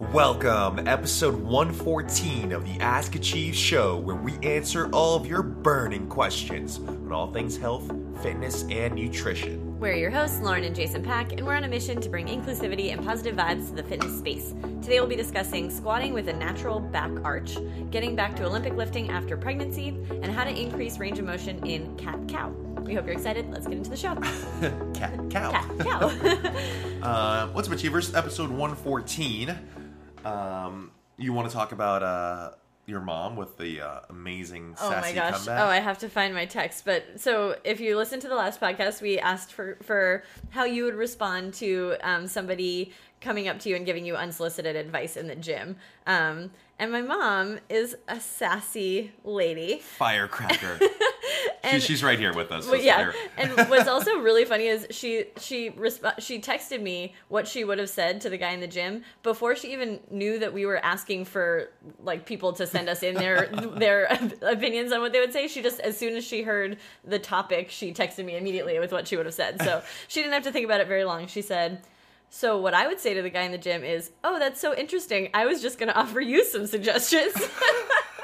Welcome, episode 114 of the Ask Achieve show, where we answer all of your burning questions on all things health, fitness, and nutrition. We're your hosts, Lauren and Jason Pak, and we're on a mission to bring inclusivity and positive vibes to the fitness space. Today we'll be discussing squatting with a natural back arch, getting back to Olympic lifting after pregnancy, and how to increase range of motion in cat cow. We hope you're excited. Let's get into the show. Cat cow. Cat cow. Uh, what's up, Achievers? Episode 114. Um, you want to talk about uh, your mom with the uh, amazing Oh sassy my gosh! comeback? Oh, I have to find my text. But so, if you listen to the last podcast, we asked for for how you would respond to um, somebody coming up to you and giving you unsolicited advice in the gym. Um, and my mom is a sassy lady. Firecracker. And- she, she's right here with us. Well, yeah, and what's also really funny is she she resp- she texted me what she would have said to the guy in the gym before she even knew that we were asking for like people to send us in their their opinions on what they would say. She just as soon as she heard the topic, she texted me immediately with what she would have said. So she didn't have to think about it very long. She said. So what I would say to the guy in the gym is, "Oh, that's so interesting. I was just going to offer you some suggestions."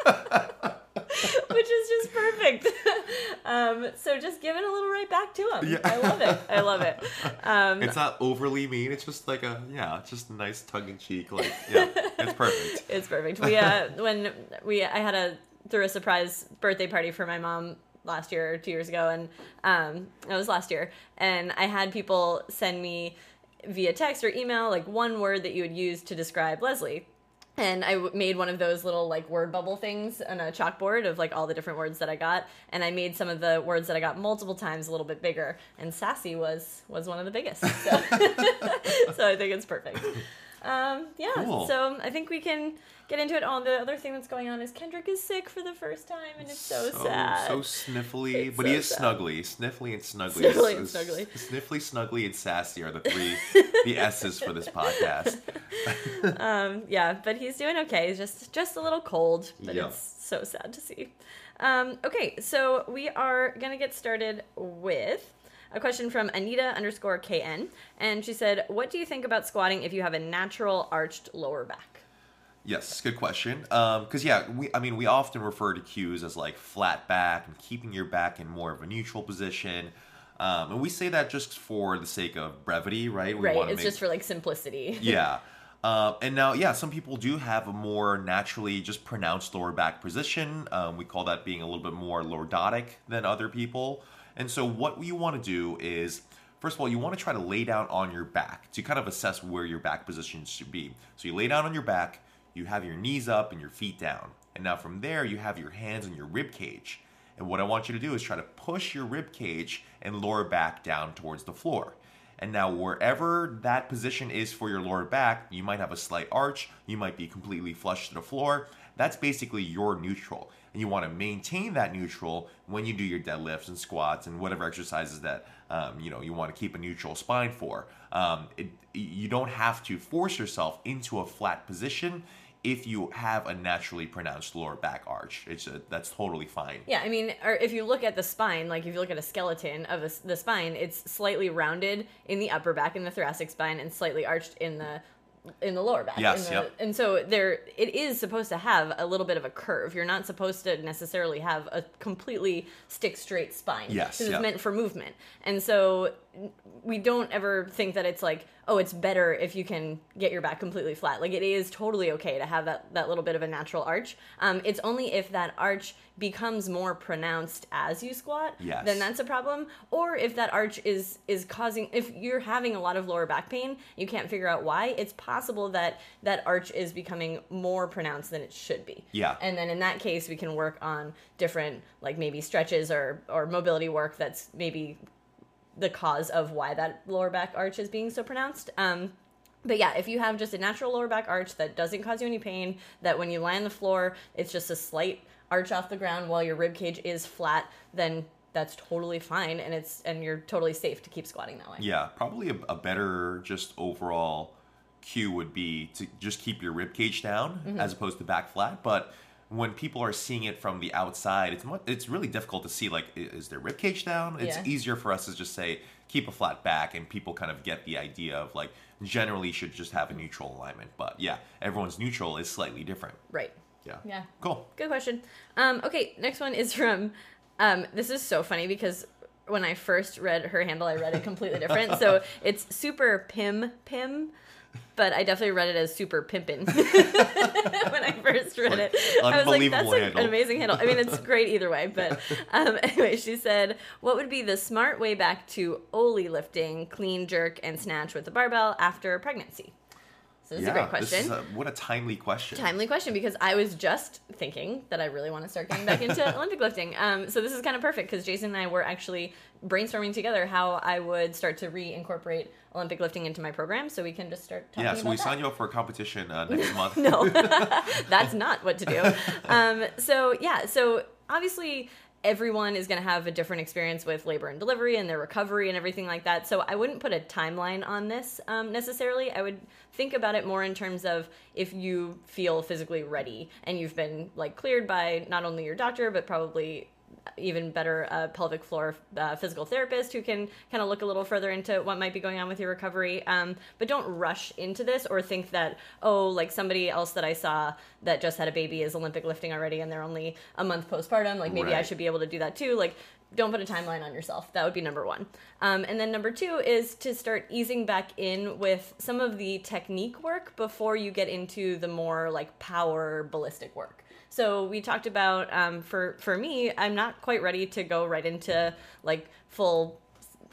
Which is just perfect. um, so just giving a little right back to him. Yeah. I love it. I love it. Um, It's not overly mean. It's just like a yeah, just a nice tongue in cheek. Like yeah, it's perfect. it's perfect. We uh, when we I had a threw a surprise birthday party for my mom last year or two years ago, and um, it was last year, and I had people send me via text or email like one word that you would use to describe Leslie. And I made one of those little like word bubble things on a chalkboard of like all the different words that I got, and I made some of the words that I got multiple times a little bit bigger. And sassy was was one of the biggest, so, so I think it's perfect. Um, yeah, Cool. so I think we can get into it. All the other thing that's going on is Kendrick is sick for the first time, and it's so, sad. So sniffly, It's but he is sad. snuggly. Sniffly and snuggly. Sniffly and snuggly. Sniffly, snuggly, and sassy are the three the S's for this podcast. um, yeah, but he's doing okay. He's just just a little cold, but Yeah. it's so sad to see. Um, okay, so we are gonna get started with a question from Anita underscore KN, and she said, "What do you think about squatting if you have a natural arched lower back?" Yes, good question. Because yeah, we I mean we often refer to cues as like flat back and keeping your back in more of a neutral position. Um, and we say that just for the sake of brevity, right? We Right, it's make- just for like simplicity. yeah. Um, and now, yeah, some people do have a more naturally just pronounced lower back position. Um, we call that being a little bit more lordotic than other people. And so, what you want to do is, first of all, you want to try to lay down on your back to kind of assess where your back position should be. So, you lay down on your back, you have your knees up and your feet down. And now, from there, you have your hands on your rib cage. And what I want you to do is try to push your rib cage and lower back down towards the floor. And now, wherever that position is for your lower back, you might have a slight arch, you might be completely flush to the floor. That's basically your neutral. And you want to maintain that neutral when you do your deadlifts and squats and whatever exercises that um, you know you want to keep a neutral spine for. Um, it, you don't have to force yourself into a flat position if you have a naturally pronounced lower back arch. It's a, that's totally fine. Yeah, I mean, or if you look at the spine, like if you look at a skeleton of the, the spine, it's slightly rounded in the upper back in the thoracic spine and slightly arched in the in the lower back. Yes, the, yep. And so there, it is supposed to have a little bit of a curve. You're not supposed to necessarily have a completely stick straight spine. Yes, yep. it's meant for movement. And so we don't ever think that it's like, oh, it's better if you can get your back completely flat. Like it is totally okay to have that that little bit of a natural arch. Um, it's only if that arch becomes more pronounced as you squat, Yes. then that's a problem. Or if that arch is is causing, if you're having a lot of lower back pain, you can't figure out why. It's possible that that arch is becoming more pronounced than it should be. Yeah. And then in that case, we can work on different, like maybe stretches or or mobility work that's maybe the cause of why that lower back arch is being so pronounced. Um, but yeah, if you have just a natural lower back arch that doesn't cause you any pain, that when you lie on the floor, it's just a slight arch off the ground while your rib cage is flat, then that's totally fine and it's and you're totally safe to keep squatting that way. Yeah, probably a, a better just overall cue would be to just keep your rib cage down Mm-hmm. as opposed to back flat. But when people are seeing it from the outside, it's mu- it's really difficult to see like is their rib cage down? It's Yeah. easier for us to just say keep a flat back, and people kind of get the idea of like generally should just have a neutral alignment. But yeah, everyone's neutral is slightly different. Right. Yeah. Yeah. Cool. Good question. Um, okay, next one is from. Um, this is so funny because when I first read her handle, I read it completely different. so it's super pim pim, but I definitely read it as super pimpin when I first read it. I was like, that's handle. an amazing handle. I mean, it's great either way. But um, anyway, she said, "What would be the smart way back to Oly lifting, clean jerk, and snatch with the barbell after pregnancy?" So this is a great question. a- what a timely question. Timely question because I was just thinking that I really want to start getting back into Olympic lifting. Um, so this is kind of perfect because Jason and I were actually brainstorming together how I would start to reincorporate Olympic lifting into my program. So we can just start talking yeah, so we that. signed you up for a competition uh, next month. no, that's not what to do. Um, so yeah, so obviously everyone is going to have a different experience with labor and delivery and their recovery and everything like that. So I wouldn't put a timeline on this um, necessarily. I would think about it more in terms of if you feel physically ready and you've been like cleared by not only your doctor but probably even better uh, pelvic floor uh, physical therapist who can kind of look a little further into what might be going on with your recovery. Um, but don't rush into this or think that, oh, like somebody else that I saw that just had a baby is Olympic lifting already and they're only a month postpartum. Like maybe I should be able to do that too. Like, don't put a timeline on yourself. That would be number one. Um, and then number two is to start easing back in with some of the technique work before you get into the more like power ballistic work. So we talked about um, for for me, I'm not quite ready to go right into like full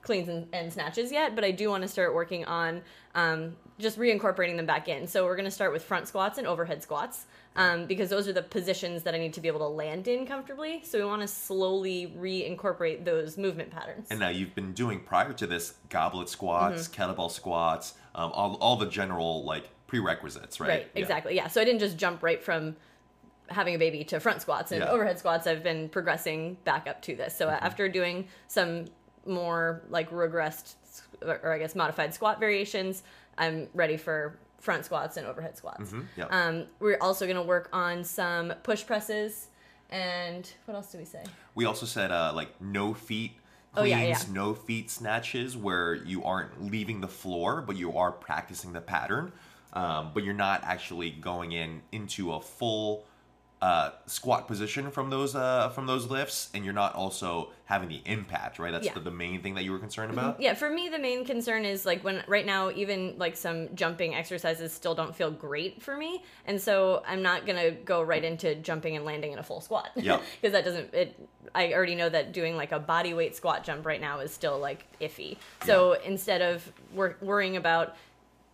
cleans and, and snatches yet, but I do want to start working on um, just reincorporating them back in. So we're going to start with front squats and overhead squats um, because those are the positions that I need to be able to land in comfortably. So we want to slowly reincorporate those movement patterns. And now you've been doing prior to this goblet squats, Mm-hmm. kettlebell squats, um, all, all the general like prerequisites, right? Right, Yeah. exactly. Yeah. So I didn't just jump right from having a baby to front squats and Yeah. overhead squats. I've been progressing back up to this. So Mm-hmm. after doing some more like regressed or I guess modified squat variations, I'm ready for front squats and overhead squats. Mhm, yeah. Um, we're also going to work on some push presses and what else do we say? We also said uh, like no feet Oh, cleans, yeah, yeah. no feet snatches, where you aren't leaving the floor, but you are practicing the pattern, um, but you're not actually going in into a full uh, squat position from those uh, from those lifts, and you're not also having the impact, right? That's Yeah. the, the main thing that you were concerned about. Yeah, for me the main concern is like when right now even like some jumping exercises still don't feel great for me, and so I'm not gonna go right into jumping and landing in a full squat. Yeah. because that doesn't it. I already know that doing like a body weight squat jump right now is still like iffy. So instead of wor- worrying about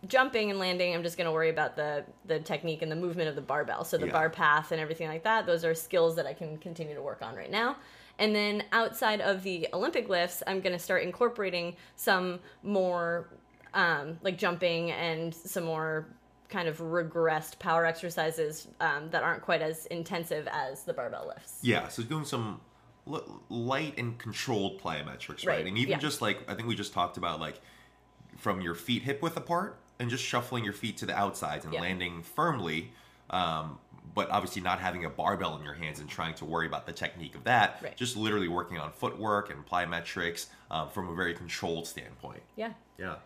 jumping and landing, I'm just going to worry about the the technique and the movement of the barbell. So the Yeah. bar path and everything like that. Those are skills that I can continue to work on right now. And then outside of the Olympic lifts, I'm going to start incorporating some more um, like jumping and some more kind of regressed power exercises um, that aren't quite as intensive as the barbell lifts. Yeah, so doing some l- light and controlled plyometrics, right? Right, And even yeah. just like I think we just talked about like from your feet hip width apart and just shuffling your feet to the outsides and Yeah. landing firmly, um, but obviously not having a barbell in your hands and trying to worry about the technique of that. Right. Just literally working on footwork and plyometrics um, from a very controlled standpoint. Yeah. Yeah.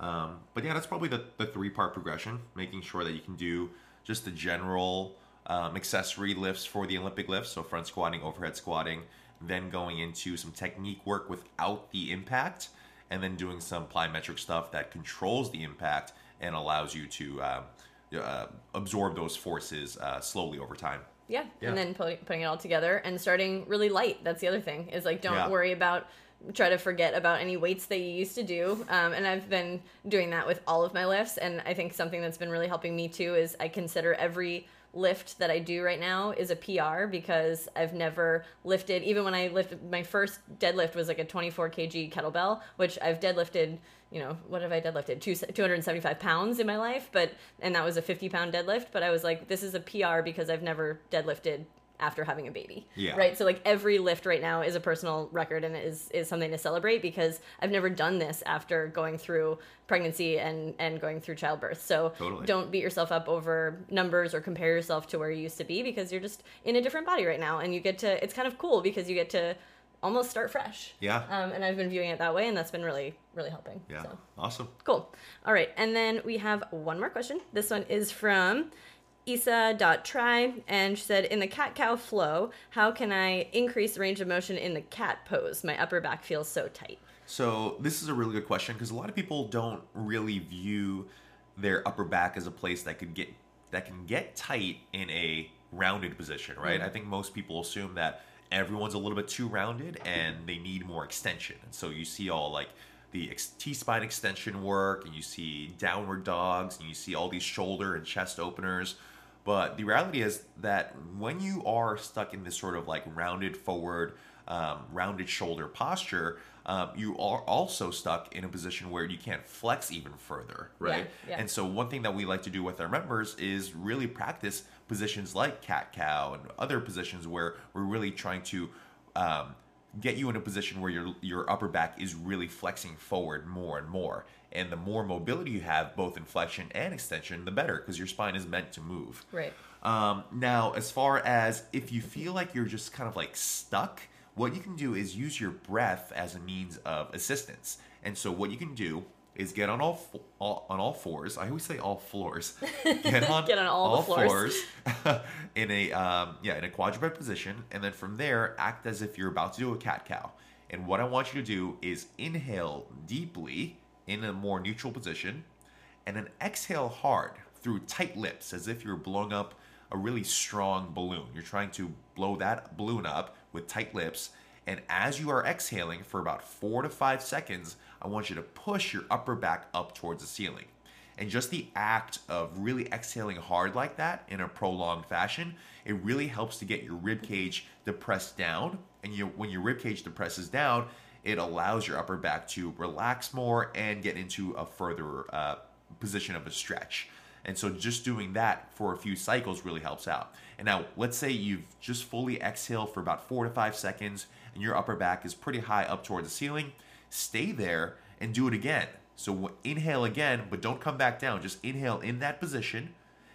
Um, but yeah, that's probably the, the three part progression, making sure that you can do just the general um, accessory lifts for the Olympic lifts, so front squatting, overhead squatting, then going into some technique work without the impact, and then doing some plyometric stuff that controls the impact and allows you to um, uh, absorb those forces uh, slowly over time. Yeah. Yeah. And then putting, putting it all together and starting really light. That's the other thing is like, don't Yeah. worry about, try to forget about any weights that you used to do. Um, and I've been doing that with all of my lifts. And I think something that's been really helping me too is I consider every lift that I do right now is a PR because I've never lifted, even when I lifted my first deadlift was like a 24 kg kettlebell, which I've deadlifted, you know, what have I deadlifted? Two, 275 pounds in my life, but, and that was a 50 pound deadlift. But I was like, this is a PR because I've never deadlifted after having a baby. Yeah. Right. So like every lift right now is a personal record and is is something to celebrate because I've never done this after going through pregnancy and and going through childbirth. So Totally. don't beat yourself up over numbers or compare yourself to where you used to be because you're just in a different body right now and you get to it's kind of cool because you get to almost start fresh. Yeah. Um, and I've been viewing it that way, and that's been really, really helping. Yeah. So. Awesome. Cool. All right. And then we have one more question. This one is from Isa.try. And she said, In the cat cow flow, how can I increase the range of motion in the cat pose? My upper back feels so tight. So this is a really good question because a lot of people don't really view their upper back as a place that could get that can get tight in a rounded position, right? Mm. I think most people assume that everyone's a little bit too rounded and they need more extension. And so you see all like the ex- T-spine extension work and you see downward dogs and you see all these shoulder and chest openers. But the reality is that when you are stuck in this sort of like rounded forward, um, rounded shoulder posture, um, you are also stuck in a position where you can't flex even further, right? Yeah, yeah. And so one thing that we like to do with our members is really practice positions like cat cow and other positions where we're really trying to um, get you in a position where your your upper back is really flexing forward more and more. And the more mobility you have, both in flexion and extension, the better, because your spine is meant to move. Right. Um, now, as far as if you feel like you're just kind of like stuck, what you can do is use your breath as a means of assistance. And so, what you can do is get on all, all on all fours. I always say all floors. Get on, Get on all the floors. floors in a um, yeah in a quadruped position, and then from there act as if you're about to do a cat cow. And what I want you to do is inhale deeply in a more neutral position, and then exhale hard through tight lips as if you're blowing up a really strong balloon. You're trying to blow that balloon up with tight lips. And as you are exhaling for about four to five seconds, I want you to push your upper back up towards the ceiling. And just the act of really exhaling hard like that in a prolonged fashion, it really helps to get your rib cage depressed down. And you, when your rib cage depresses down, it allows your upper back to relax more and get into a further uh, position of a stretch. And so just doing that for a few cycles really helps out. And now let's say you've just fully exhaled for about four to five seconds and your upper back is pretty high up towards the ceiling. Stay there and do it again. So inhale again, but don't come back down. Just inhale in that position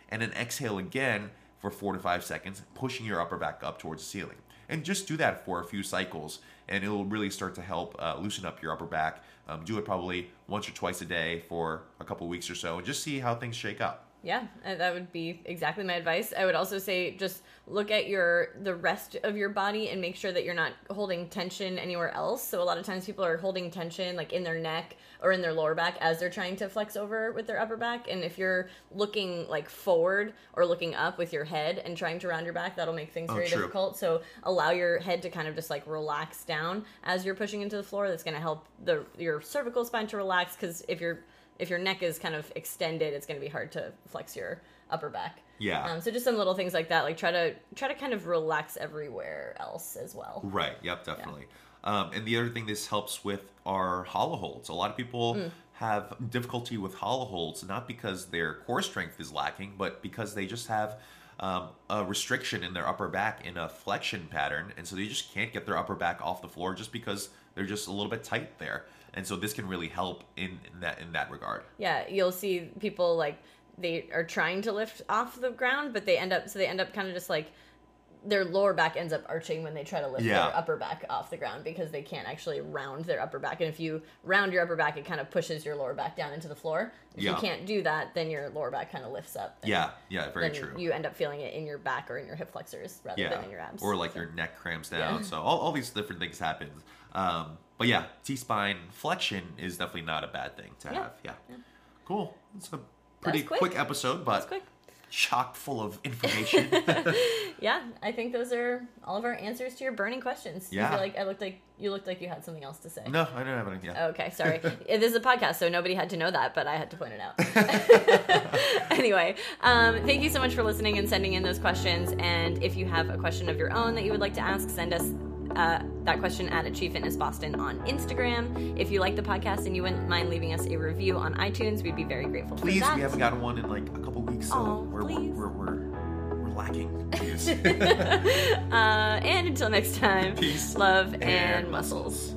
and then exhale again for four to five seconds, pushing your upper back up towards the ceiling. And just do that for a few cycles, and it'll really start to help uh, loosen up your upper back. Um, do it probably once or twice a day for a couple weeks or so, and just see how things shake up. Yeah, uh, that would be exactly my advice. I would also say just look at your the rest of your body and make sure that you're not holding tension anywhere else. So a lot of times people are holding tension like in their neck or in their lower back as they're trying to flex over with their upper back. And if you're looking like forward or looking up with your head and trying to round your back, that'll make things Oh, very true. difficult. So allow your head to kind of just like relax down as you're pushing into the floor. That's going to help the your cervical spine to relax because if you're if your neck is kind of extended, it's going to be hard to flex your upper back. Yeah. Um, so just some little things like that, like try to try to kind of relax everywhere else as well. Right. Yep. Definitely. Um, and the other thing this helps with are hollow holds. A lot of people Mm. have difficulty with hollow holds, not because their core strength is lacking, but because they just have um, a restriction in their upper back in a flexion pattern, and so they just can't get their upper back off the floor just because they're just a little bit tight there. And so this can really help in, in that in that regard. Yeah, you'll see people like they are trying to lift off the ground, but they end up so they end up kind of just like their lower back ends up arching when they try to lift Yeah. their upper back off the ground because they can't actually round their upper back. And if you round your upper back, it kind of pushes your lower back down into the floor. If Yeah. you can't do that, then your lower back kind of lifts up. Yeah. Yeah. Very then true. you end up feeling it in your back or in your hip flexors rather yeah, than in your abs. or like So- your neck cramps down. So all, all these different things happen. Um, but yeah, T spine flexion is definitely not a bad thing to have. Yeah. Cool. It's a pretty quick. quick. episode, but quick. Chock full of information. Yeah, I think those are all of our answers to your burning questions. Yeah. feel like I looked like you looked like you had something else to say. no, I don't have anything. Yeah. Okay, sorry. this is a podcast, so nobody had to know that, but I had to point it out. anyway, um, thank you so much for listening and sending in those questions. And if you have a question of your own that you would like to ask, send us uh, that question at Achieve Fitness Boston on Instagram. If you like the podcast and you wouldn't mind leaving us a review on iTunes, we'd be very grateful Please, for that. we haven't gotten one in like a couple weeks, so Aw, we're, please. we're, we're, we're lacking. Please. uh, and until next time, Peace love and, and muscles.